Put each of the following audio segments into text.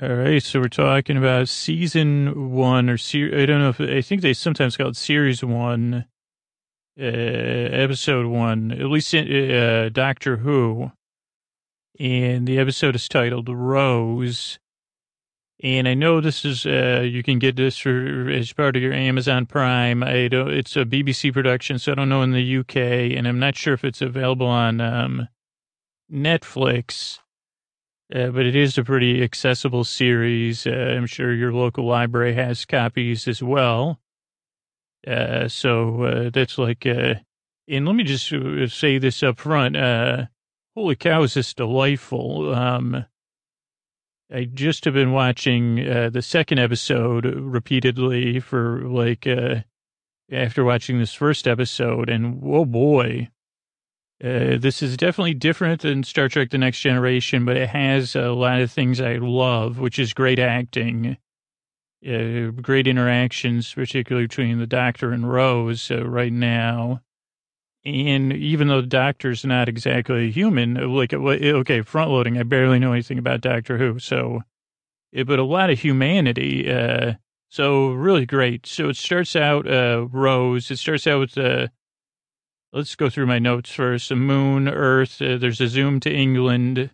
All right, so we're talking about season one or ser- I don't know if I think they sometimes call it series one, uh, episode one, at least in, uh, Doctor Who, and the episode is titled Rose. And I know this is uh, you can get this for as part of your Amazon Prime. I don't. It's a BBC production, so I don't know in the UK, and I'm not sure if it's available on um, Netflix. Uh, but it is a pretty accessible series. Uh, I'm sure your local library has copies as well. Uh, so uh, that's like, uh, and let me just say this up front. holy cow, is this delightful? Um, I just have been watching the second episode repeatedly for like after watching this first episode, and oh boy, uh, this is definitely different than Star Trek The Next Generation, but it has a lot of things I love, which is great acting, uh, great interactions, particularly between the Doctor and Rose uh, right now. And even though the Doctor's not exactly a human, like, okay, front loading, I barely know anything about Doctor Who, so, but a lot of humanity. Uh, so really great. So it starts out, uh, Rose, it starts out with, uh, Let's go through my notes first. Moon, Earth. Uh, there's a zoom to England.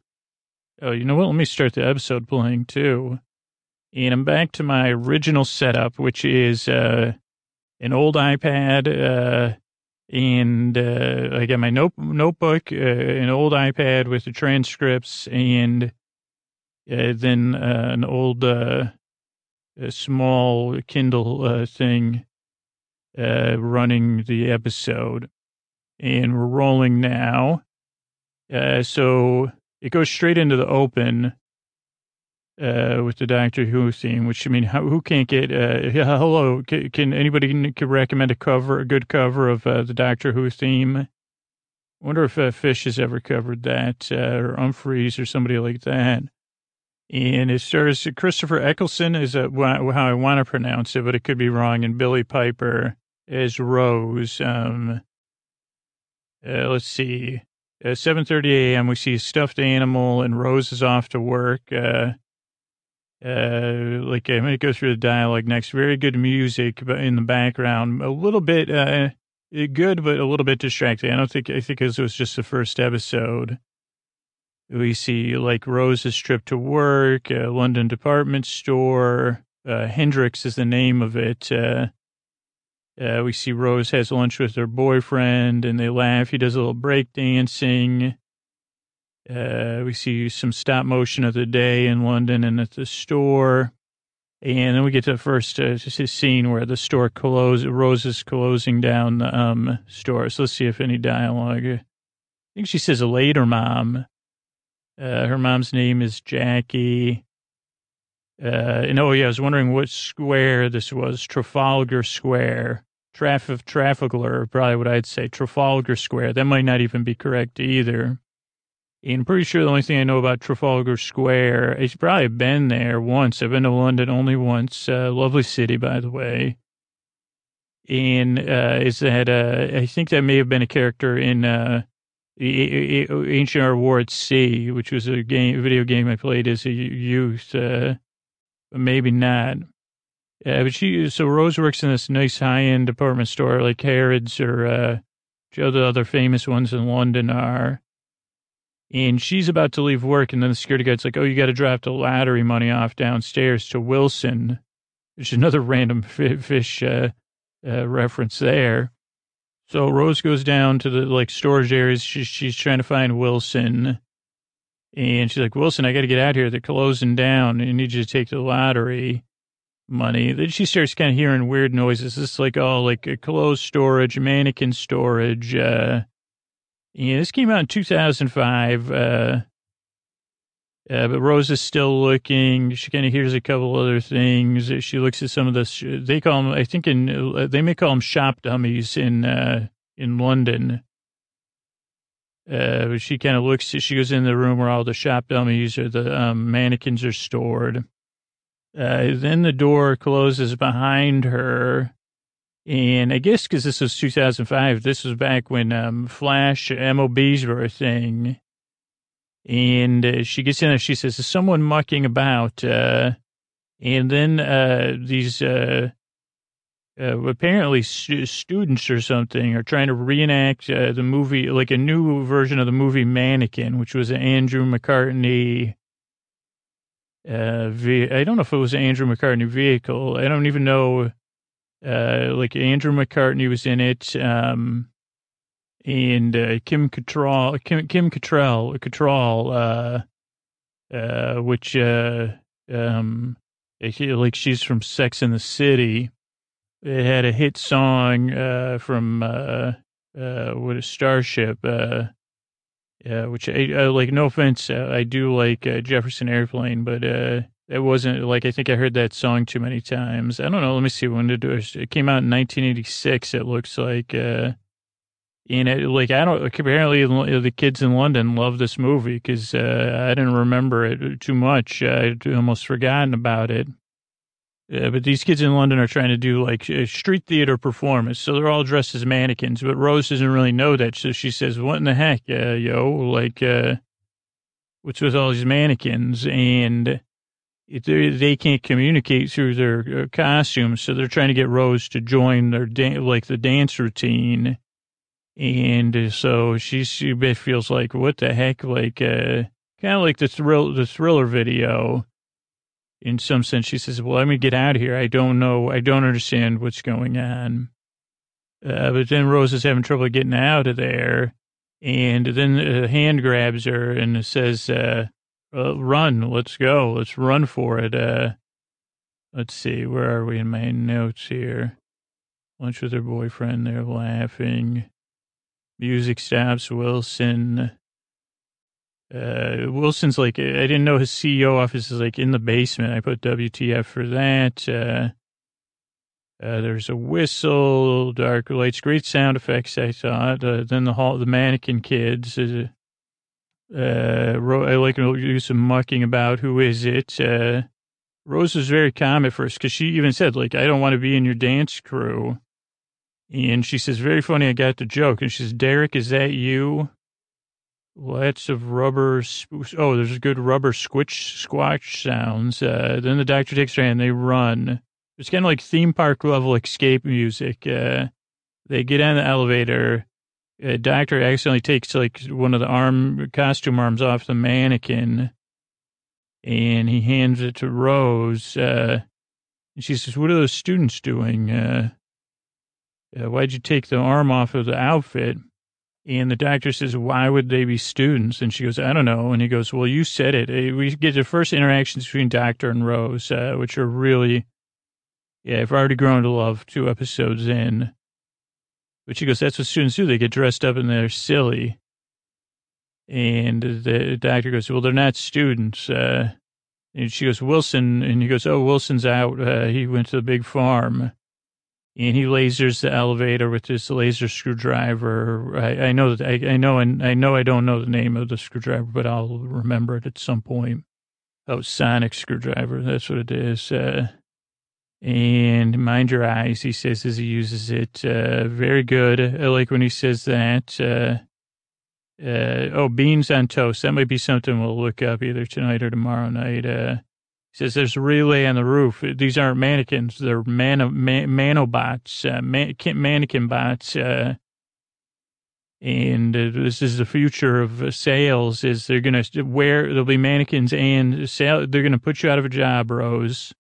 Oh, you know what? Let me start the episode playing too. And I'm back to my original setup, which is uh, an old iPad. Uh, and uh, I got my note- notebook, uh, an old iPad with the transcripts, and uh, then uh, an old uh, small Kindle uh, thing running the episode and we're rolling now. Uh, so it goes straight into the open uh, with the Doctor Who theme, which I mean, how, who can't get? Uh, hello, can, can anybody can recommend a cover, a good cover of uh, the Doctor Who theme? Wonder if uh, Phish has ever covered that, uh, or Umphreys, or somebody like that. And it stars Christopher Eccleston, is a, how I want to pronounce it, but it could be wrong, and Billie Piper as Rose. Um, uh, let's see. Uh, 7.30 a.m., we see a stuffed animal and Rose is off to work. Uh, uh, like, I'm going to go through the dialogue next. Very good music in the background. A little bit uh, good, but a little bit distracting. I don't think, I think it was just the first episode. We see, like, Rose's trip to work, a London department store. Uh, Hendrix is the name of it. Uh, uh, we see Rose has lunch with her boyfriend and they laugh. He does a little break dancing. Uh, we see some stop motion of the day in London and at the store. And then we get to the first uh, scene where the store closes, Rose is closing down the um, store. So let's see if any dialogue. I think she says later, mom. Uh, her mom's name is Jackie. Uh, and oh, yeah, I was wondering what square this was Trafalgar Square. Traffic, Trafalgar, probably what I'd say, Trafalgar Square. That might not even be correct either. And I'm pretty sure the only thing I know about Trafalgar Square, I've probably been there once. I've been to London only once. Uh, lovely city, by the way. And uh, is that, uh, I think that may have been a character in uh, Ancient Art War at Sea, which was a game, a video game I played as a youth. Uh, maybe not. Yeah, but she, so Rose works in this nice high end department store like Harrods or, uh, the other famous ones in London are. And she's about to leave work, and then the security guard's like, Oh, you got to drop the lottery money off downstairs to Wilson, is another random Phish uh, uh, reference there. So Rose goes down to the like storage areas. She's, she's trying to find Wilson. And she's like, Wilson, I got to get out here. They're closing down. I need you to take the lottery money. Then she starts kind of hearing weird noises. It's like, oh, like a clothes storage, mannequin storage. Uh, yeah, this came out in 2005. Uh, uh, but Rose is still looking. She kind of hears a couple other things. She looks at some of the, They call them, I think, in uh, they may call them shop dummies in uh, in London. Uh, she kind of looks. She goes in the room where all the shop dummies or the um, mannequins are stored. Uh, then the door closes behind her. And I guess because this was 2005, this was back when um, Flash MOBs were a thing. And uh, she gets in there. She says, "Is someone mucking about?" Uh, and then uh, these uh, uh, apparently st- students or something are trying to reenact the movie, like a new version of the movie Mannequin, which was an Andrew McCartney. Uh, don't know if it was an Andrew McCartney vehicle. I don't even know. Uh, like Andrew McCartney was in it, um, and uh, Kim Cattrall, Kim Kim Cattrall, Cattrall, uh, uh, which uh, um, like she's from Sex in the City it had a hit song uh, from uh, uh, what a Starship, uh, uh, which I, uh, like. No offense, uh, I do like uh, Jefferson Airplane, but uh, it wasn't like I think I heard that song too many times. I don't know. Let me see when it, it came out in 1986. It looks like. Uh, and it, like I don't apparently the kids in London love this movie because uh, I didn't remember it too much. I'd almost forgotten about it. Yeah, but these kids in London are trying to do like a street theater performance, so they're all dressed as mannequins. But Rose doesn't really know that, so she says, "What in the heck, uh, yo? Like, uh, what's with all these mannequins?" And they can't communicate through their uh, costumes, so they're trying to get Rose to join their da- like the dance routine. And so she she feels like, "What the heck?" Like, uh, kind of like the thrill the thriller video in some sense, she says, well, let me get out of here. I don't know. I don't understand what's going on. Uh, but then Rose is having trouble getting out of there. And then a hand grabs her and says, uh, uh, run, let's go. Let's run for it. Uh, let's see, where are we in my notes here? Lunch with her boyfriend. They're laughing. Music stops. Wilson uh, Wilson's like, I didn't know his CEO office is like in the basement. I put WTF for that. Uh, uh, there's a whistle, dark lights, great sound effects. I thought. Uh, then the hall, the mannequin kids. Uh, uh, I like to do some mucking about who is it. Uh, Rose was very calm at first because she even said like, I don't want to be in your dance crew. And she says, very funny. I got the joke. And she says, Derek, is that you? Lots of rubber. Oh, there's a good rubber squish squash sounds. Uh, then the doctor takes her hand. They run. It's kind of like theme park level escape music. Uh, they get on the elevator. A doctor accidentally takes like one of the arm costume arms off the mannequin, and he hands it to Rose. Uh, and she says, "What are those students doing? Uh, uh why'd you take the arm off of the outfit?" And the doctor says, why would they be students? And she goes, I don't know. And he goes, well, you said it. Eh, we get the first interactions between doctor and Rose, uh, which are really, yeah, I've already grown to love two episodes in. But she goes, that's what students do. They get dressed up and they're silly. And the doctor goes, well, they're not students. Uh, and she goes, Wilson. And he goes, oh, Wilson's out. Uh, he went to the big farm and he lasers the elevator with his laser screwdriver. I, I know that I, I know and I know I don't know the name of the screwdriver, but I'll remember it at some point. Oh, sonic screwdriver. That's what it is. Uh, and mind your eyes, he says as he uses it. Uh, very good. I like when he says that. Uh, uh, oh, beans on toast. That might be something we'll look up either tonight or tomorrow night. Uh, says there's a relay on the roof. These aren't mannequins; they're man, man manobots, uh, man, mannequin bots. Uh, and uh, this is the future of sales. Is they're gonna wear there'll be mannequins and sale. They're gonna put you out of a job, Rose,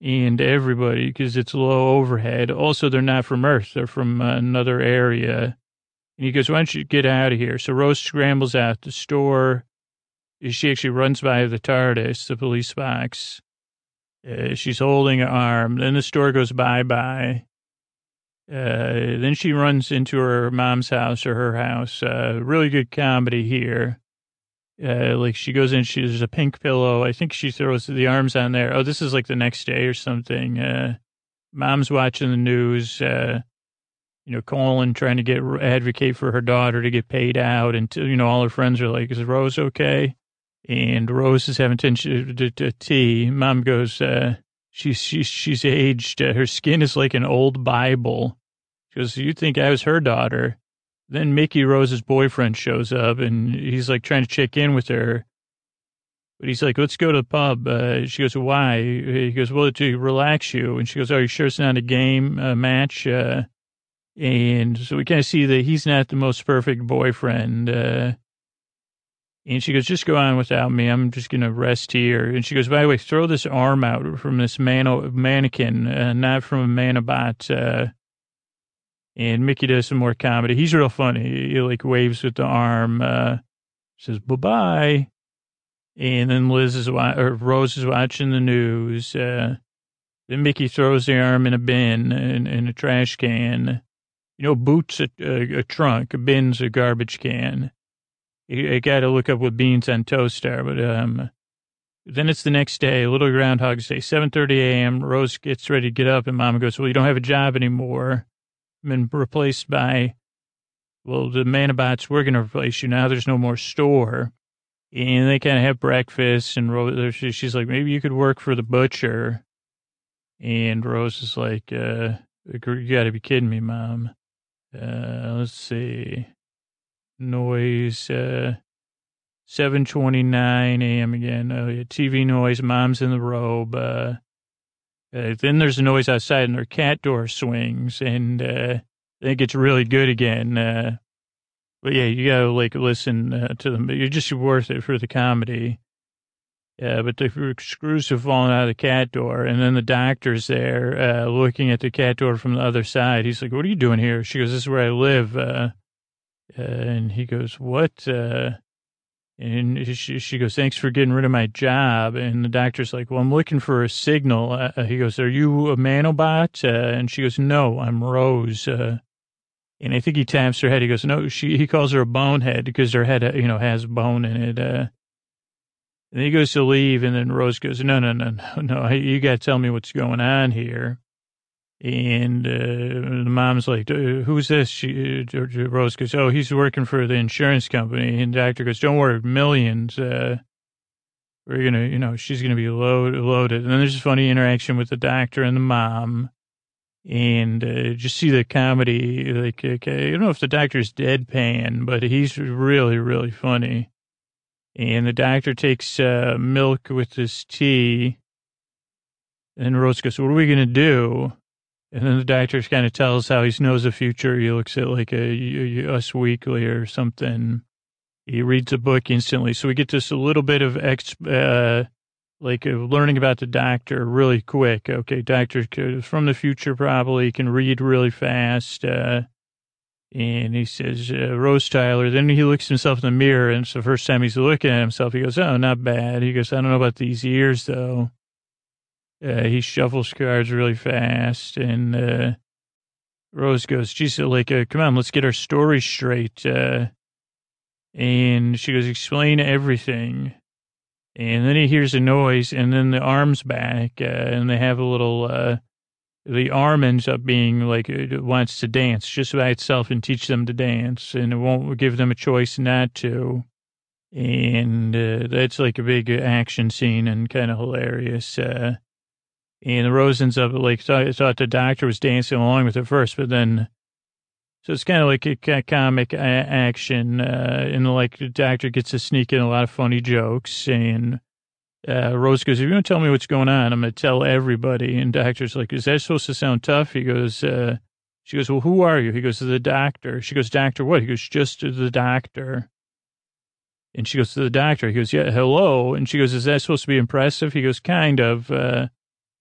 and everybody because it's low overhead. Also, they're not from Earth; they're from another area. And he goes, "Why don't you get out of here?" So Rose scrambles out the store she actually runs by the TARDIS, the police box. Uh, she's holding her arm. Then the store goes bye bye. Uh, then she runs into her mom's house or her house. Uh, really good comedy here. Uh, like she goes in, she there's a pink pillow. I think she throws the arms on there. Oh, this is like the next day or something. Uh, mom's watching the news. Uh, you know, calling, trying to get advocate for her daughter to get paid out, and you know, all her friends are like, "Is Rose okay?" And Rose is having tea. Mom goes, uh, she's, she's, she's aged. Uh, her skin is like an old Bible. She goes, you think I was her daughter? Then Mickey Rose's boyfriend shows up and he's like trying to check in with her. But he's like, let's go to the pub. Uh, she goes, why? He goes, well, to relax you. And she goes, are you sure it's not a game, a match? Uh, and so we kind of see that he's not the most perfect boyfriend. Uh, and she goes, just go on without me. I'm just going to rest here. And she goes, by the way, throw this arm out from this man- mannequin, uh, not from a manabot. Uh, and Mickey does some more comedy. He's real funny. He, like waves with the arm, uh, says bye bye. And then Liz is, wa- or Rose is watching the news. Uh, then Mickey throws the arm in a bin, in, in a trash can. You know, boots a, a, a trunk, a bin's a garbage can. I, got to look up what beans on toast are, but, um, then it's the next day, little groundhog day, 7.30 a.m. Rose gets ready to get up and mama goes, well, you don't have a job anymore I've been replaced by, well, the Manabots, we're going to replace you now. There's no more store. And they kind of have breakfast, and Rose, she's like, maybe you could work for the butcher. And Rose is like, uh, you got to be kidding me, Mom. Uh, let's see. Noise, uh, 7.29 a.m. again. Oh, yeah, TV noise. Mom's in the robe. Uh, uh, then there's a noise outside and their cat door swings and, uh, I think it's really good again. Uh, but yeah, you gotta like listen uh, to them. You're just worth it for the comedy. Yeah, but the screws have fallen out of the cat door, and then the doctor's there uh, looking at the cat door from the other side. He's like, "What are you doing here?" She goes, "This is where I live." Uh, uh and he goes, "What?" Uh, and she, she goes, thanks for getting rid of my job. And the doctor's like, well, I'm looking for a signal. Uh, uh he goes, are you a manobot? Uh, and she goes, no, I'm Rose. And I think he taps her head. He goes, no, she, he calls her a bonehead because her head, you know, has bone in it. And he goes to leave. And then Rose goes, no, no, no, no, no. You got to tell me what's going on here. And uh, the mom's like, who's this? She, uh, Rose goes, oh, he's working for the insurance company. And the doctor goes, don't worry, millions. Uh, we're going to, you know, she's going to be load, loaded. And then there's a funny interaction with the doctor and the mom. And uh, just see the comedy. Like, okay, I don't know if the doctor's deadpan, but he's really, really funny. And the doctor takes uh, milk with his tea. And Rose goes, what are we going to do? And then the doctor kind of tells how he knows the future. He looks at like a, Us Weekly or something. He reads a book instantly. So we get this a little bit of ex, uh, like learning about the doctor really quick. Okay, doctor from the future probably can read really fast. Uh, and he says, uh, Rose Tyler. Then he looks himself in the mirror, and it's the first time he's looking at himself. He goes, Oh, not bad. He goes, I don't know about these ears, though. Uh, he shuffles cards really fast, and uh, Rose goes, "Geez, like, uh, come on, let's get our story straight." Uh, and she goes, "Explain everything." And then he hears a noise, and then the arm's back, uh, and they have a little. Uh, the arm ends up being like it wants to dance just by itself and teach them to dance, and it won't give them a choice not to. And that's like a big action scene and kind of hilarious. And the Rose ends up like thought, thought the doctor was dancing along with it first, but then so it's kind of like a, comic action, uh, and like the doctor gets to sneak in a lot of funny jokes. And uh, Rose goes, "If you to tell me what's going on, I'm going to tell everybody." And doctor's like, "Is that supposed to sound tough?" He goes, uh, "She goes, well, who are you?" He goes, "The doctor." She goes, "Doctor what?" He goes, "Just the doctor." And she goes to the doctor. He goes, "Yeah, hello." And she goes, "Is that supposed to be impressive?" He goes, "Kind of." Uh,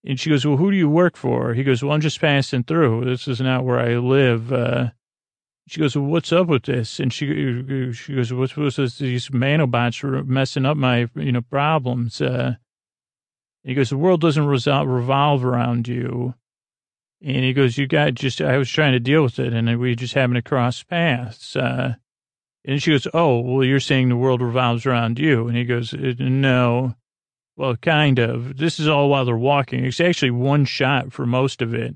and she goes, well, who do you work for? He goes, well, I'm just passing through. This is not where I live. Uh, she goes, well, what's up with this? And she, she goes, what's, what's this? These manobots are messing up my, you know, problems. Uh, he goes, the world doesn't revolve around you. And he goes, you got just, I was trying to deal with it and we just happened to cross paths. Uh, and she goes, oh, well, you're saying the world revolves around you. And he goes, uh, no. Well, kind of. This is all while they're walking. It's actually one shot for most of it.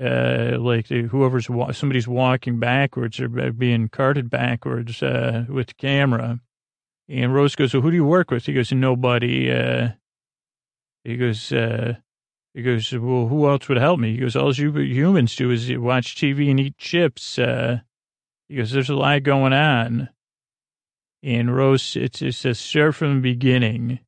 Uh, like the, whoever's somebody's walking backwards or being carted backwards uh, with the camera. And Rose goes, "Well, who do you work with?" He goes, "Nobody." Uh, he goes, uh, "He goes, well, who else would help me?" He goes, "All you humans do is watch TV and eat chips." Uh, He goes, there's a lot going on. And Rose, it's, it says, start from the beginning.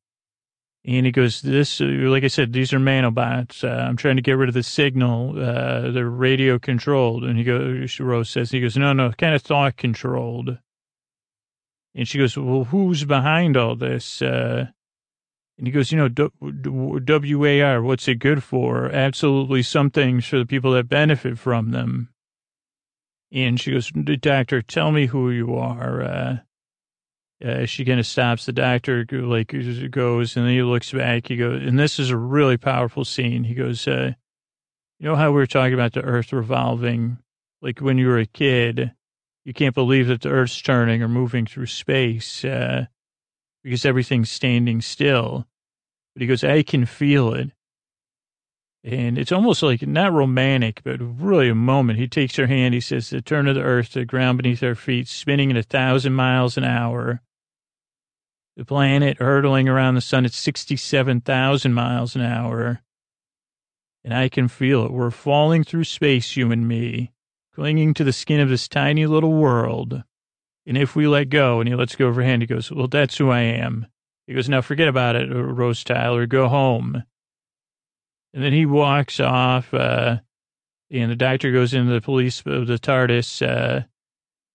And he goes, this, like I said, these are nanobots. Uh, I'm trying to get rid of the signal. Uh, they're radio controlled. And he goes, Rose says, he goes, no, no, kind of thought controlled. And she goes, well, who's behind all this? Uh, and he goes, you know, WAR, what's it good for? Absolutely some things for the people that benefit from them. And she goes, doctor, tell me who you are. Uh, she kind of stops. The doctor like goes, and then he looks back. He goes, and this is a really powerful scene. He goes, uh, you know how we were talking about the Earth revolving, like when you were a kid, you can't believe that the Earth's turning or moving through space uh, because everything's standing still. But he goes, I can feel it. And it's almost like not romantic, but really a moment. He takes her hand. He says, the turn of the earth, the ground beneath our feet, spinning at a thousand miles an hour. The planet hurtling around the sun at 67,000 miles an hour. And I can feel it. We're falling through space, you and me, clinging to the skin of this tiny little world. And if we let go, and he lets go of her hand, he goes, Well, that's who I am. He goes, Now forget about it, uh, Rose Tyler. Go home. And then he walks off, uh, and the doctor goes into the police, uh, the TARDIS, uh,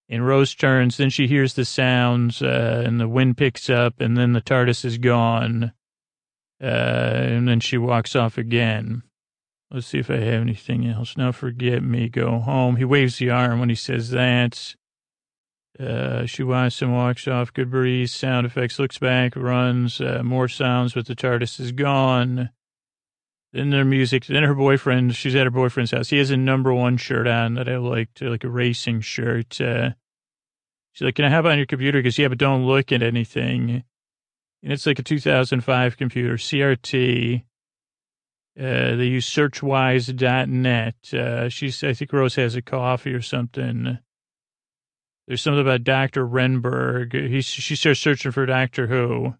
and Rose turns. Then she hears the sounds, uh, and the wind picks up, and then the TARDIS is gone. Uh, and then she walks off again. Let's see if I have anything else. Now forget me, go home. He waves the arm when he says that. Uh, she watches and walks off. Good breeze, sound effects, looks back, runs, uh, more sounds, but the TARDIS is gone. Then their music. Then her boyfriend. She's at her boyfriend's house. He has a number one shirt on that I liked, like a racing shirt. Uh, she's like, "Can I have it on your computer?" Because yeah, but don't look at anything. And it's like a 2005 computer, CRT. Uh, they use searchwise.net. Uh, she's, I think Rose has a coffee or something. There's something about Dr. Renberg. He, she starts searching for Doctor Who.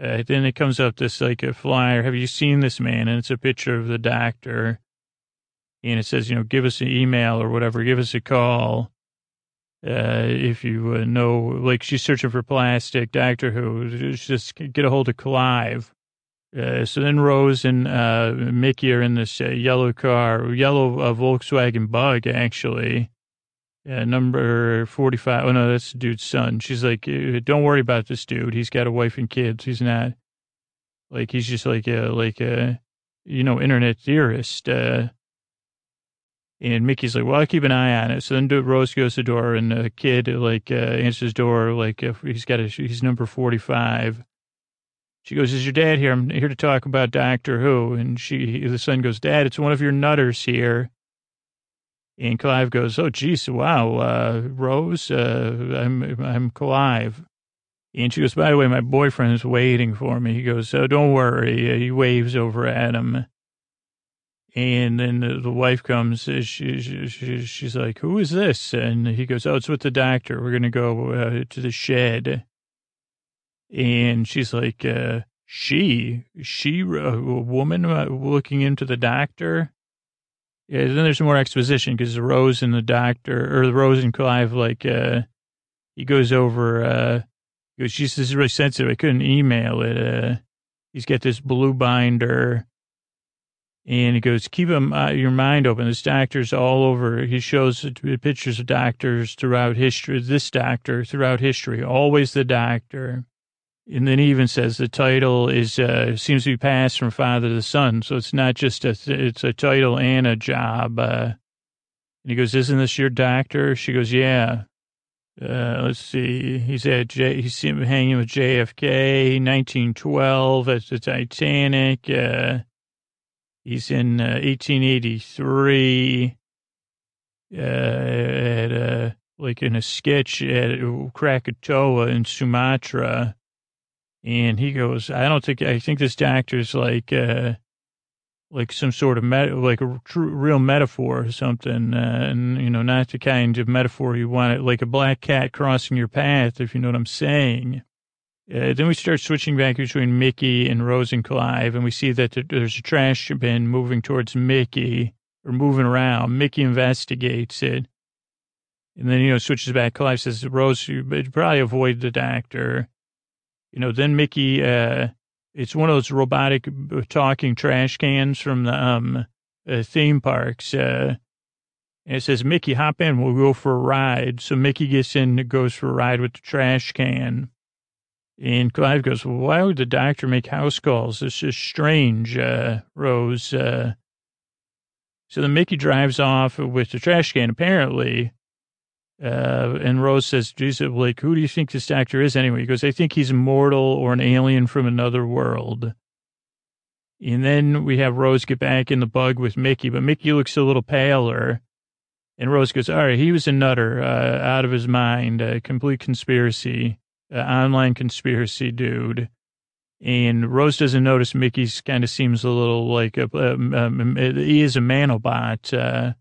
Uh, then it comes up this like a flyer. Have you seen this man? And it's a picture of the doctor. And it says, you know, give us an email or whatever. Give us a call. Uh, if you uh, know, like she's searching for plastic, Doctor Who, just get a hold of Clive. Uh, so then Rose and uh, Mickey are in this uh, yellow car, yellow uh, Volkswagen Bug, actually. Yeah, number 45. Oh, no, that's the dude's son. She's like, uh, don't worry about this dude. He's got a wife and kids. He's not, like, he's just like a, like a, you know, internet theorist. Uh, and Mickey's like, well, I'll keep an eye on it. So then Rose goes to the door and the kid, like, uh, answers the door, like, he's got a, he's number 45. She goes, is your dad here? I'm here to talk about Doctor Who. And she, the son goes, Dad, it's one of your nutters here. And Clive goes, "Oh, geez, wow, uh, Rose, uh, I'm I'm Clive." And she goes, "By the way, my boyfriend is waiting for me." He goes, "Oh, don't worry." He waves over at him. And then the, wife comes. Uh, she, she, she's like, "Who is this?" And he goes, "Oh, it's with the doctor. We're gonna go uh, to the shed." And she's like, uh, "She, she, a woman uh, looking into the doctor." Yeah, then there's more exposition because Rose and the doctor, or Rose and Clive, like, uh, he goes over, uh, he goes, this is really sensitive. I couldn't email it. Uh, he's got this blue binder. And he goes, keep him, uh, your mind open. This doctor's all over. He shows pictures of doctors throughout history. This doctor throughout history, always the doctor. And then he even says the title is uh, seems to be passed from father to son, so it's not just a it's a title and a job. Uh, and he goes, "Isn't this your doctor?" She goes, "Yeah." Uh, let's see. He's at J. He's hanging with JFK, 1912 at the Titanic. Uh, he's in 1883 uh, at uh, like in a sketch at Krakatoa in Sumatra and he goes, I don't think, I think this doctor's like, uh, like some sort of met, like a true, real metaphor or something. Uh, and, you know, not the kind of metaphor you want it, like a black cat crossing your path, if you know what I'm saying. Uh, then we start switching back between Mickey and Rose and Clive, and we see that there's a trash bin moving towards Mickey or moving around. Mickey investigates it. And then, you know, switches back. Clive says, Rose, you probably avoid the doctor. You know, then Mickey, uh, it's one of those robotic uh, talking trash cans from the um, uh, theme parks. Uh, and it says, Mickey, hop in. We'll go for a ride. So Mickey gets in and goes for a ride with the trash can. And Clive goes, well, why would the doctor make house calls? It's just strange, uh, Rose. Uh, so then Mickey drives off with the trash can, apparently. Uh, and Rose says, Jesus, like, who do you think this doctor is anyway? He goes, I think he's immortal or an alien from another world. And then we have Rose get back in the bug with Mickey, but Mickey looks a little paler. And Rose goes, all right, he was a nutter, uh, out of his mind, a complete conspiracy, online conspiracy dude. And Rose doesn't notice Mickey's kind of seems a little like a, um, um, he is a manobot. Uh,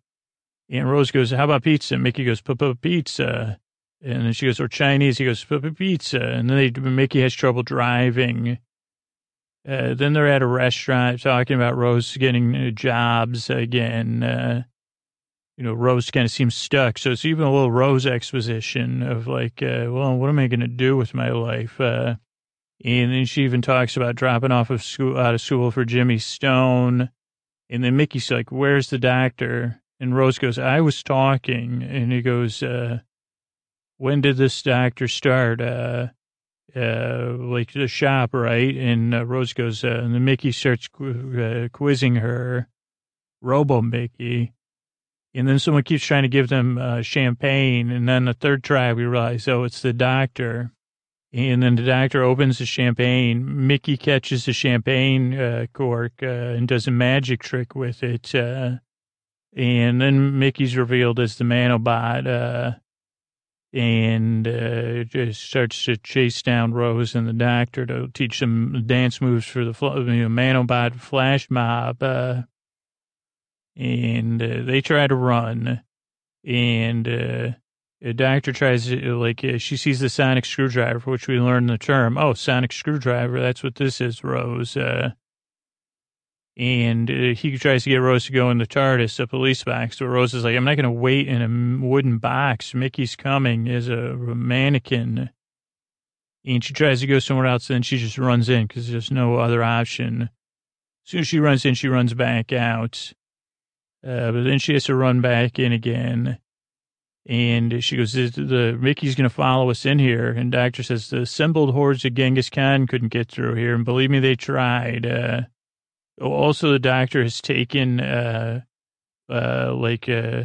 and Rose goes, how about pizza? And Mickey goes, pizza. And then she goes, or Chinese. He goes, pizza. And then they, Mickey has trouble driving. Uh, then they're at a restaurant talking about Rose getting uh, jobs again. Uh, you know, Rose kind of seems stuck. So it's even a little Rose exposition of like, uh, well, what am I going to do with my life? Uh, and then she even talks about dropping off of school, out of school for Jimmy Stone. And then Mickey's like, where's the doctor? And Rose goes, I was talking. And he goes, uh, when did this doctor start? Uh, uh, like the shop, right? And uh, Rose goes, uh, and then Mickey starts qu- uh, quizzing her, Robo Mickey. And then someone keeps trying to give them uh, champagne. And then the third try, we realize, oh, it's the doctor. And then the doctor opens the champagne. Mickey catches the champagne uh, cork uh, and does a magic trick with it. Uh, and then Mickey's revealed as the Manobot uh, and uh, just starts to chase down Rose and the doctor to teach them dance moves for the you know, Manobot flash mob. Uh, and uh, they try to run, and uh, the doctor tries to, like, uh, she sees the sonic screwdriver, which we learned the term. Oh, sonic screwdriver, that's what this is, Rose. Uh, and uh, he tries to get Rose to go in the TARDIS, a police box. But Rose is like, I'm not going to wait in a wooden box. Mickey's coming as a mannequin. And she tries to go somewhere else, and then she just runs in because there's no other option. As soon as she runs in, she runs back out. Uh, but then she has to run back in again. And she goes, the, the Mickey's going to follow us in here. And doctor says the assembled hordes of Genghis Khan couldn't get through here. And believe me, they tried. Uh, also, the doctor has taken, uh, uh, like, uh,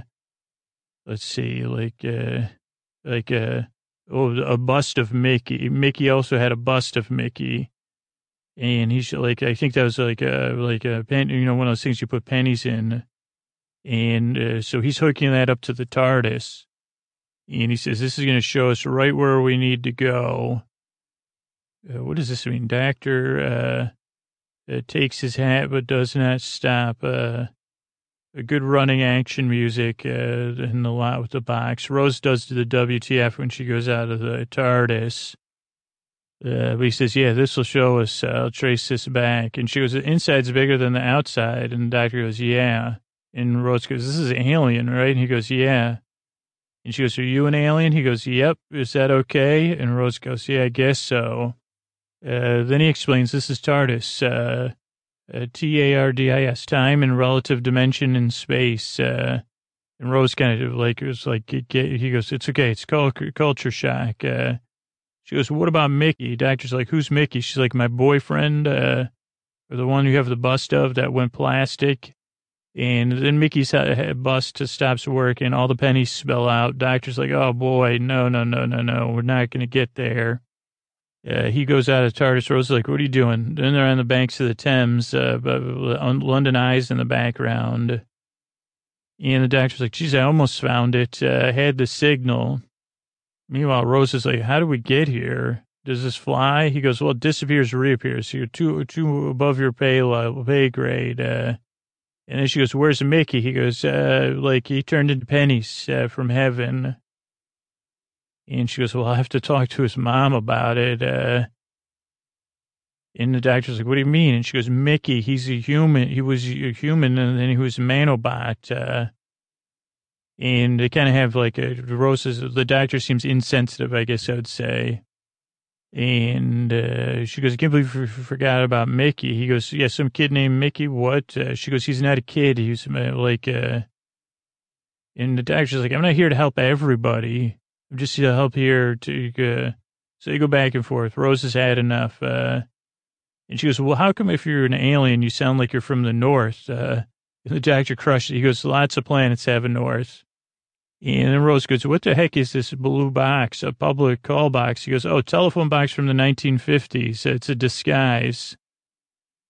let's see, like, uh, like, uh, oh, a bust of Mickey. Mickey also had a bust of Mickey. And he's like, I think that was like a, like a pen, you know, one of those things you put pennies in. And uh, so he's hooking that up to the TARDIS. And he says, this is going to show us right where we need to go. Uh, what does this mean? Doctor uh, takes his hat but does not stop. Uh, a good running action music uh, in the lot with the box. Rose does the WTF when she goes out of the TARDIS. Uh, but he says, yeah, this will show us. Uh, I'll trace this back. And she goes, the inside's bigger than the outside. And the doctor goes, yeah. And Rose goes, this is an alien, right? And he goes, yeah. And she goes, are you an alien? He goes, yep. Is that okay? And Rose goes, yeah, I guess so. Uh, then he explains this is TARDIS, uh, uh, T-A-R-D-I-S, time and relative dimension in space. Uh, and Rose kind of like, it was like, he goes, it's okay. It's culture shock. Uh, she goes, what about Mickey? Doctor's like, who's Mickey? She's like, my boyfriend, or the one you have the bust of that went plastic. And then Mickey's bus stops working. All the pennies spill out. Doctor's like, oh boy, no, no, no, no, no. We're not going to get there. Uh, he goes out of TARDIS. Rose is like, what are you doing? Then they're on the banks of the Thames, uh, London Eyes in the background. And the doctor's like, geez, I almost found it. Uh, had the signal. Meanwhile, Rose is like, how do we get here? Does this fly? He goes, well, it disappears, reappears. You're too, too above your pay, pay grade. Uh, and then she goes, where's Mickey? He goes, uh, like he turned into pennies uh, from heaven. And she goes, well, I'll have to talk to his mom about it. Uh, and the doctor's like, what do you mean? And she goes, Mickey, he's a human. He was a human and then he was a manobot. Uh, and they kind of have like a Rose is, the doctor seems insensitive, I guess I would say. And uh, she goes, I can't believe you forgot about Mickey. He goes, yeah, some kid named Mickey. What? Uh, she goes, he's not a kid. He's uh, like, uh, and the doctor's like, I'm not here to help everybody. Just to help here to, uh, so they go back and forth. Rose has had enough. Uh, and she goes, well, how come if you're an alien, you sound like you're from the north? Uh, the doctor crushed it. He goes, lots of planets have a north. And then Rose goes, what the heck is this blue box, a public call box? He goes, oh, telephone box from the 1950s. It's a disguise.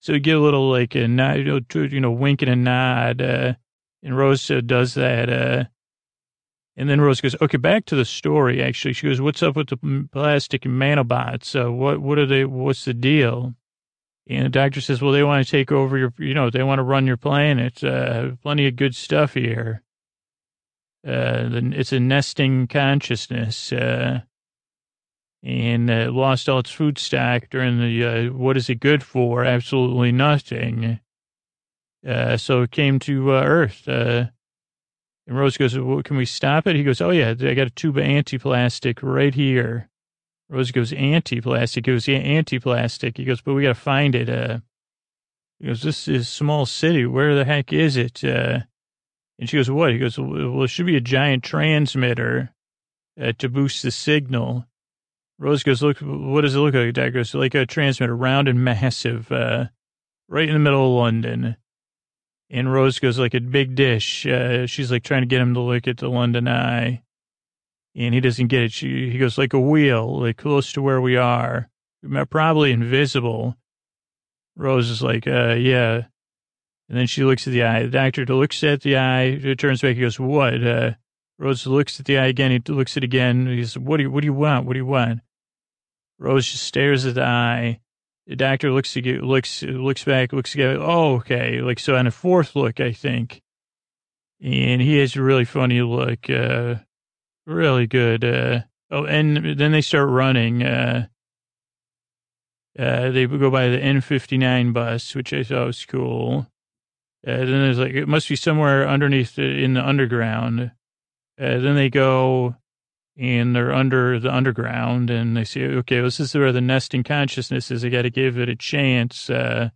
So you get a little like a nod, you know, wink and a nod. Uh, and Rose uh, does that. Uh, and then Rose goes, okay, back to the story, actually. She goes, what's up with the plastic nanobots? Uh, what, what are they, what's the deal? And the doctor says, well, they want to take over your, you know, they want to run your planet. Uh, plenty of good stuff here. Uh, it's a nesting consciousness, uh, and uh, lost all its food stock during the, uh, what is it good for? Absolutely nothing. Uh, so it came to uh, Earth. And Rose goes, well, can we stop it? He goes, oh yeah, I got a tube of anti-plastic right here. Rose goes, anti-plastic. He goes, yeah, anti-plastic. He goes, but we got to find it. Uh, he goes, this is a small city. Where the heck is it? Uh, and she goes, what? He goes, well, it should be a giant transmitter uh, to boost the signal. Rose goes, look, what does it look like? Dad goes, like a transmitter, round and massive, uh, right in the middle of London. And Rose goes, like a big dish. Uh, she's like trying to get him to look at the London Eye and he doesn't get it. She, he goes like a wheel, like close to where we are, probably invisible. Rose is like, uh, yeah. And then she looks at the eye. The doctor looks at the eye, He turns back, he goes, what? Uh, Rose looks at the eye again. He looks at it again. He says, what do you, what do you want? What do you want? Rose just stares at the eye. The doctor looks, to get, looks, looks back, looks again. Oh, okay. Like, so on a fourth look, I think. And he has a really funny look. Uh, Really good. Uh, oh, and then they start running. Uh, uh, they go by the N59 bus, which I thought was cool. Uh, then there's like, it must be somewhere underneath in the underground. Uh, then they go and they're under the underground and they say, okay, well, this is where the nesting consciousness is. I got to give it a chance. Uh,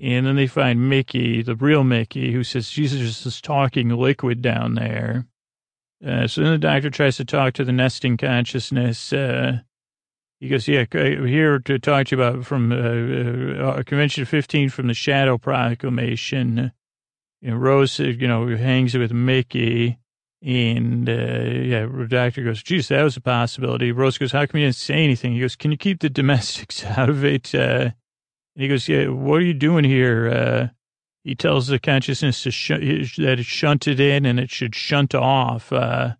and then they find Mickey, the real Mickey, who says, Jesus is talking liquid down there. Uh, so then the doctor tries to talk to the nesting consciousness. Uh, he goes, yeah, here to talk to you about from uh, uh Convention 15 from the Shadow Proclamation. And Rose, you know, hangs with Mickey. And, uh, yeah, the doctor goes, geez, that was a possibility. Rose goes, how come you didn't say anything? He goes, can you keep the domestics out of it? Uh, and he goes, yeah, what are you doing here? he tells the consciousness to sh- that it's shunted in and it should shunt off. Uh,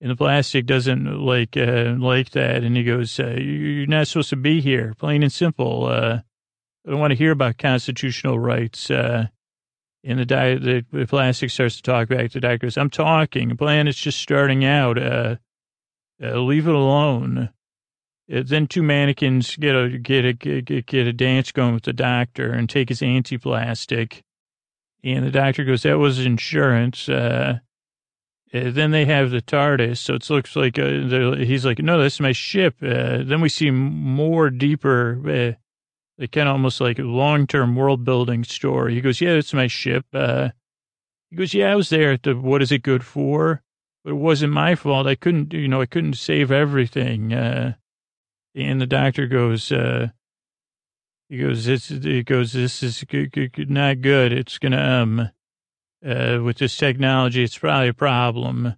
and the plastic doesn't like uh, like that. And he goes, uh, "You're not supposed to be here, plain and simple. Uh, I don't want to hear about constitutional rights." Uh, and the, di- the, plastic starts to talk back to doctor. "I'm talking. The planet's just starting out. Uh, uh, leave it alone." Uh, then two mannequins get a get a get, get a dance going with the doctor and take his anti-plastic, and the doctor goes, "That was insurance." Uh, uh, then they have the TARDIS, so it looks like uh, he's like, "No, that's my ship." Uh, then we see more deeper, like kind of almost like a long-term world-building story. He goes, "Yeah, it's my ship." Uh, he goes, "Yeah, I was there at the what is it good for?" But it wasn't my fault. I couldn't, you know, I couldn't save everything. Uh, and the doctor goes, uh, he goes, this, he goes, this is not good. It's going to, um, uh, with this technology, it's probably a problem.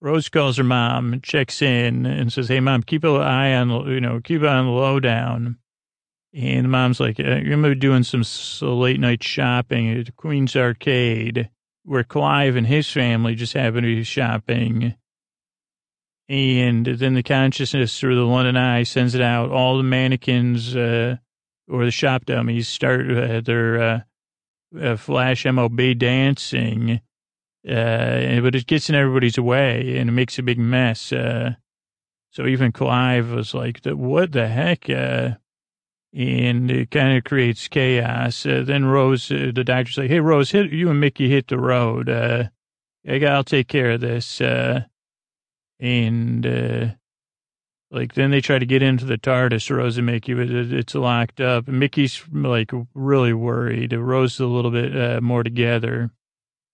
Rose calls her mom, checks in and says, Hey mom, keep an eye on, you know, keep it on the lowdown. And the mom's like, uh, going to be doing some late night shopping at Queen's Arcade where Clive and his family just happen to be shopping. And then the consciousness through the London Eye sends it out. All the mannequins uh, or the shop dummies start uh, their uh, uh flash MOB dancing. Uh, but it gets in everybody's way and it makes a big mess. Uh, so even Clive was like, what the heck? And it kind of creates chaos. then Rose, the doctor's like, hey, Rose, hit, you and Mickey hit the road I got, I'll take care of this. Uh, and, uh, like then they try to get into the TARDIS, Rose and Mickey, but it's locked up. Mickey's like really worried. Rose is a little bit uh, more together.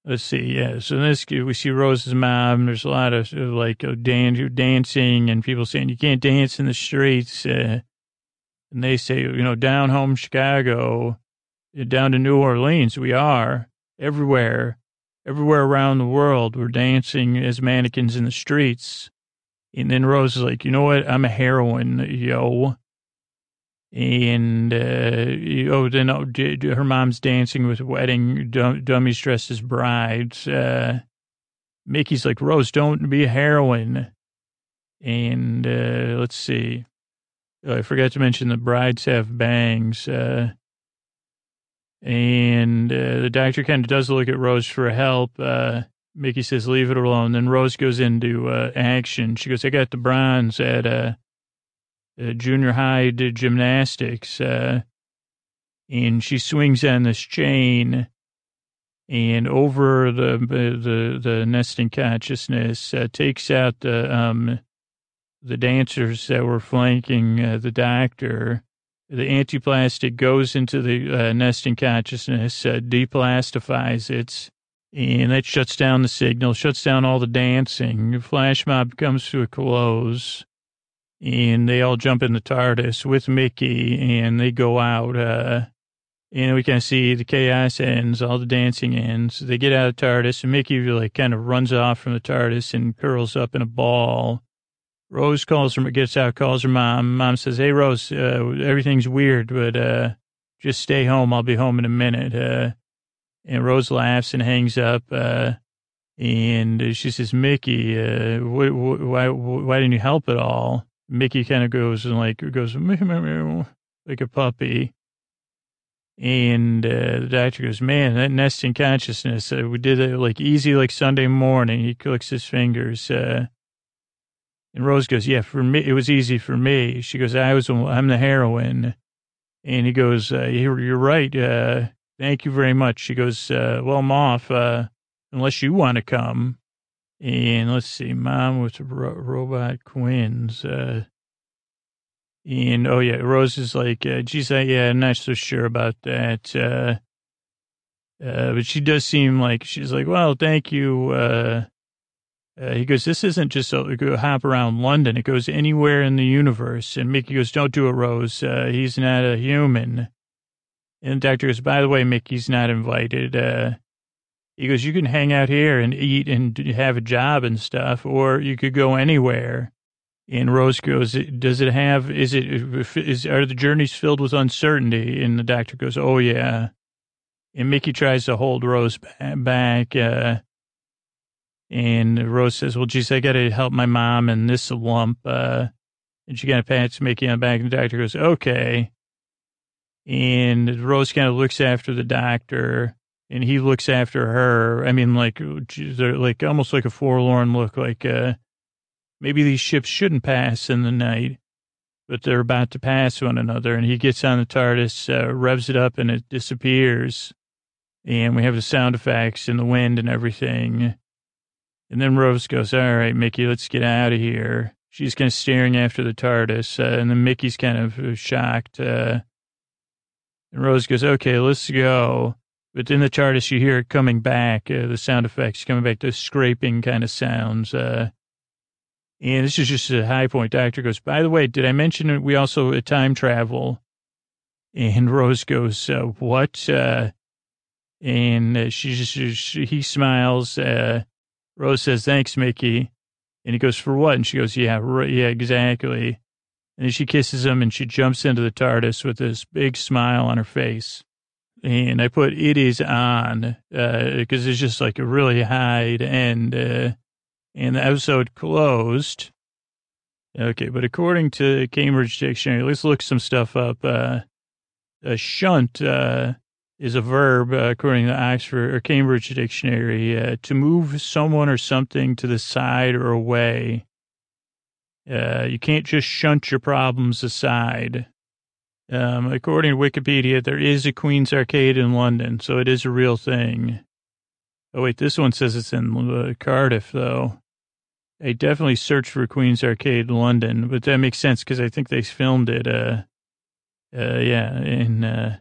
Let's see, yeah. So this we see Rose's mom. There's a lot of like dan- dancing and people saying you can't dance in the streets. Uh, and they say, you know, down home Chicago, down to New Orleans, we are everywhere, everywhere around the world. We're dancing as mannequins in the streets. And then Rose is like, you know what? I'm a heroine, yo. And, uh, oh, then oh, her mom's dancing with wedding dummies dressed as brides. Uh, Mickey's like, Rose, don't be a heroine. And, uh, let's see. Oh, I forgot to mention the brides have bangs. Uh, and uh, the doctor kind of does look at Rose for help. Uh, Mickey says, leave it alone. Then Rose goes into uh, action. She goes, I got the bronze at uh, uh, junior high did gymnastics. And she swings on this chain and over the the the Nestene consciousness takes out the um the dancers that were flanking uh, the doctor. The antiplastic goes into the uh, Nestene consciousness, uh, deplastifies it, and that shuts down the signal, shuts down all the dancing. The flash mob comes to a close, and they all jump in the TARDIS with Mickey, and they go out. Uh, and we can see the chaos ends, all the dancing ends. They get out of TARDIS, and Mickey like kind of runs off from the TARDIS and curls up in a ball. Rose calls her, gets out, calls her mom. Mom says, "Hey, Rose, uh, everything's weird, but uh, just stay home. I'll be home in a minute." Uh, and Rose laughs and hangs up. Uh, and she says, Mickey, uh, wh- wh- why, wh- why didn't you help at all? Mickey kind of goes and like, goes meow like a puppy. And uh, the doctor goes, man, that Nestene consciousness, uh, we did it like easy, like Sunday morning. He clicks his fingers. Uh, and Rose goes, yeah, for me, it was easy for me. She goes, I was, I'm the heroine. And he goes, uh, you're, you're right. Uh, Thank you very much. She goes, uh, well, I'm off, uh, unless you want to come. And let's see, mom with ro- robot twins. Uh, and oh yeah, Rose is like, uh, geez, I, yeah, I'm not so sure about that. Uh, uh, but she does seem like she's like, well, thank you. Uh, uh, he goes, this isn't just a, hop around London. It goes anywhere in the universe. And Mickey goes, don't do it, Rose. Uh, he's not a human. And the doctor goes, by the way, Mickey's not invited. Uh, he goes, you can hang out here and eat and have a job and stuff, or you could go anywhere. And Rose goes, does it have, is it, is, are the journeys filled with uncertainty? And the doctor goes, oh yeah. And Mickey tries to hold Rose back. Uh, and Rose says, well, geez, I got to help my mom and this lump. Uh, and she kind of pats Mickey on the back and the doctor goes, okay. And Rose kind of looks after the doctor and he looks after her. I mean, like, they're like almost like a forlorn look, like, uh, maybe these ships shouldn't pass in the night, but they're about to pass one another. And he gets on the TARDIS, uh, revs it up, and it disappears. And we have the sound effects and the wind and everything. And then Rose goes, All right, Mickey, let's get out of here. She's kind of staring after the TARDIS. Uh, and then Mickey's kind of uh, shocked. Uh, and Rose goes, okay, let's go. But in the TARDIS, you hear it coming back, uh, the sound effects coming back, the scraping kind of sounds. Uh, and this is just a high point. Doctor goes, by the way, did I mention we also uh, time travel? And Rose goes, what? And she just, she, he smiles. Rose says, thanks, Mickey. And he goes, for what? And she goes, yeah, yeah, exactly. And then she kisses him and she jumps into the TARDIS with this big smile on her face. And I put it is on because uh, it's just like a really high end. Uh, and the episode closed. Okay, but according to Cambridge Dictionary, let's look some stuff up. Uh, a shunt uh, is a verb, uh, according to the Oxford or Cambridge Dictionary, uh, to move someone or something to the side or away. Uh, you can't just shunt your problems aside. Um, according to Wikipedia, there is a Queen's Arcade in London, so it is a real thing. Oh, wait, this one says it's in uh, Cardiff, though. I definitely searched for Queen's Arcade London, but that makes sense because I think they filmed it, uh, uh, yeah, in,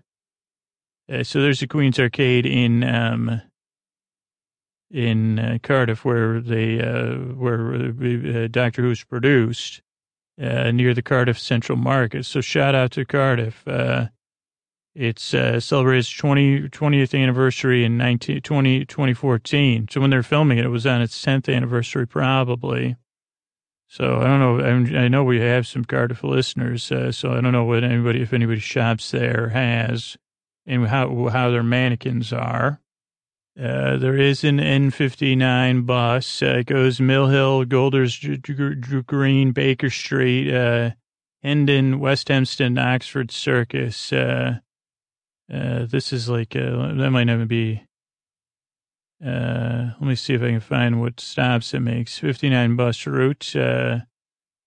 uh, uh, so there's a Queen's Arcade in, um, in uh, Cardiff where they, uh, where uh, Doctor Who's produced, uh, near the Cardiff Central Market. So shout out to Cardiff. Uh, it's uh, celebrated its 20, 20th anniversary in 19, 20, 2014. So when they're filming it, it was on its 10th anniversary, probably. So I don't know. I know we have some Cardiff listeners, uh, so I don't know what anybody, if anybody shops there, has, and how how their mannequins are. Uh, there is an N59 bus. Uh, it goes Mill Hill, Golders Green, Baker Street, uh, Hendon, West Hampstead, Oxford Circus. Uh, uh, this is like, uh, that might even be, uh, let me see if I can find what stops it makes. 59 bus route.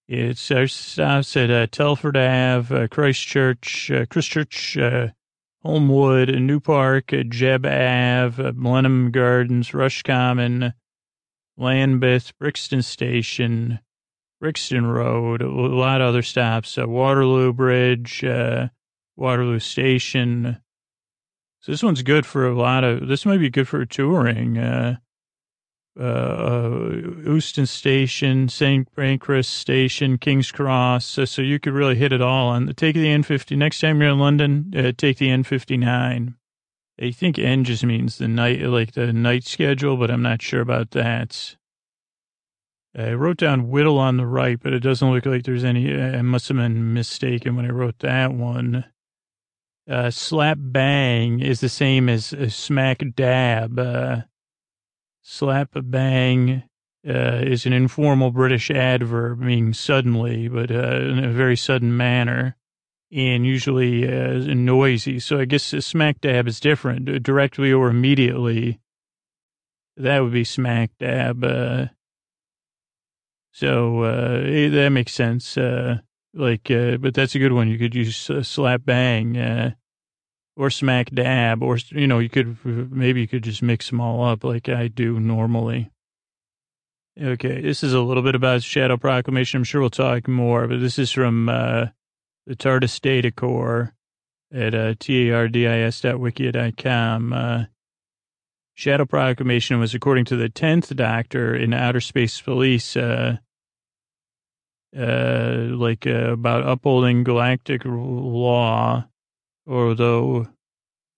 It stops at Telford Ave, Christchurch, Christchurch, Holmwood, New Park, Jebb Ave, Blenheim Gardens, Rush Common, Lambeth, Brixton Station, Brixton Road, a lot of other stops, uh, Waterloo Bridge, uh, Waterloo Station, so this one's good for a lot of, this might be good for touring. Uh Euston Station, St. Pancras Station, King's Cross. So, so, you could really hit it all on the, take the N50. Next time you're in London, uh, take the N59. I think N just means the night, like the night schedule, but I'm not sure about that. I wrote down Whittle on the right, but it doesn't look like there's any, I must have been mistaken when I wrote that one uh, slap bang is the same as uh, smack dab. Uh, slap bang uh, is an informal British adverb meaning suddenly, but uh, in a very sudden manner, and usually uh, noisy. So I guess smack dab is different, directly or immediately. That would be smack dab. so that makes sense. like, but that's a good one. You could use slap bang or smack dab, or, you know, you could, maybe you could just mix them all up like I do normally. Okay, this is a little bit about Shadow Proclamation. I'm sure we'll talk more, but this is from uh, the TARDIS Data Core at uh, tardis.wikia.com. Uh, Shadow Proclamation was according to the 10th Doctor in Outer Space Police, uh, uh, like uh, about upholding galactic law although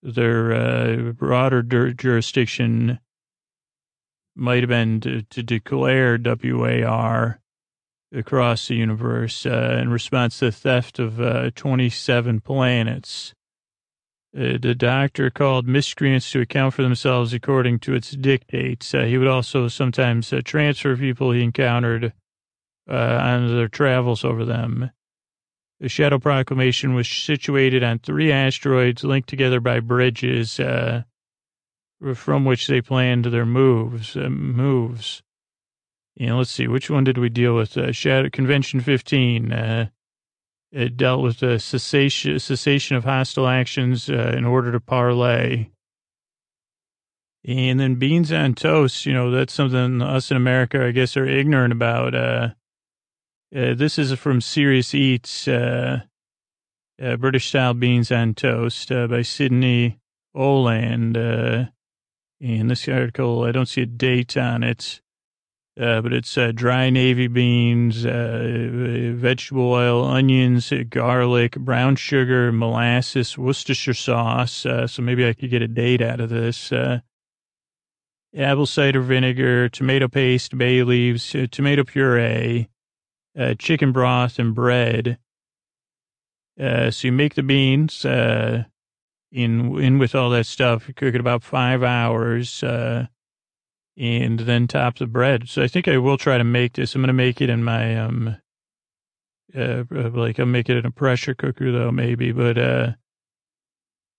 their uh, broader jurisdiction might have been to, to, declare WAR across the universe uh, in response to the theft of uh, 27 planets. Uh, the doctor called miscreants to account for themselves according to its dictates. Uh, he would also sometimes uh, transfer people he encountered on their travels over them. The Shadow Proclamation was situated on three asteroids linked together by bridges, uh, from which they planned their moves. Uh, moves. Know, let's see, which one did we deal with? Uh, Shadow Convention 15. Uh, it dealt with the cessation, cessation of hostile actions uh, in order to parlay. And then beans on toast, you know, that's something us in America, I guess, are ignorant about. Uh, uh, this is from Serious Eats, uh, uh, British Style Beans on Toast uh, by Sydney Oland. Uh, and this article, I don't see a date on it, uh, but it's dry navy beans, vegetable oil, onions, garlic, brown sugar, molasses, Worcestershire sauce. so maybe I could get a date out of this. apple cider vinegar, tomato paste, bay leaves, tomato puree, uh, chicken broth and bread. Uh, so you make the beans, uh, in, in with all that stuff, you cook it about five hours, uh, and then top the bread. So I think I will try to make this. I'm going to make it in my, um, uh, like I'll make it in a pressure cooker though, maybe, but, uh,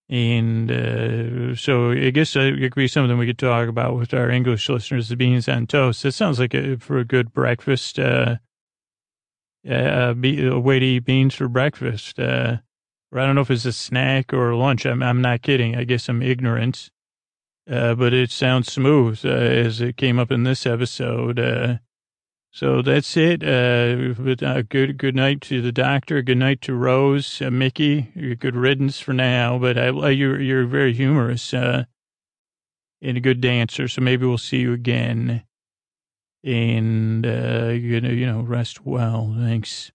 and uh, so I guess it could be something we could talk about with our English listeners, the beans on toast. It sounds like a, for a good breakfast, uh, uh, be, a way to eat beans for breakfast. Uh, or I don't know if it's a snack or lunch. I'm, I'm not kidding. I guess I'm ignorant. uh, but it sounds smooth uh, as it came up in this episode. Uh, so that's it. Uh, but, uh, good good night to the doctor. Good night to Rose, uh, Mickey. Good riddance for now. But I, you're you're very humorous uh, and a good dancer. So maybe we'll see you again. And uh, you know, you know, rest well. Thanks.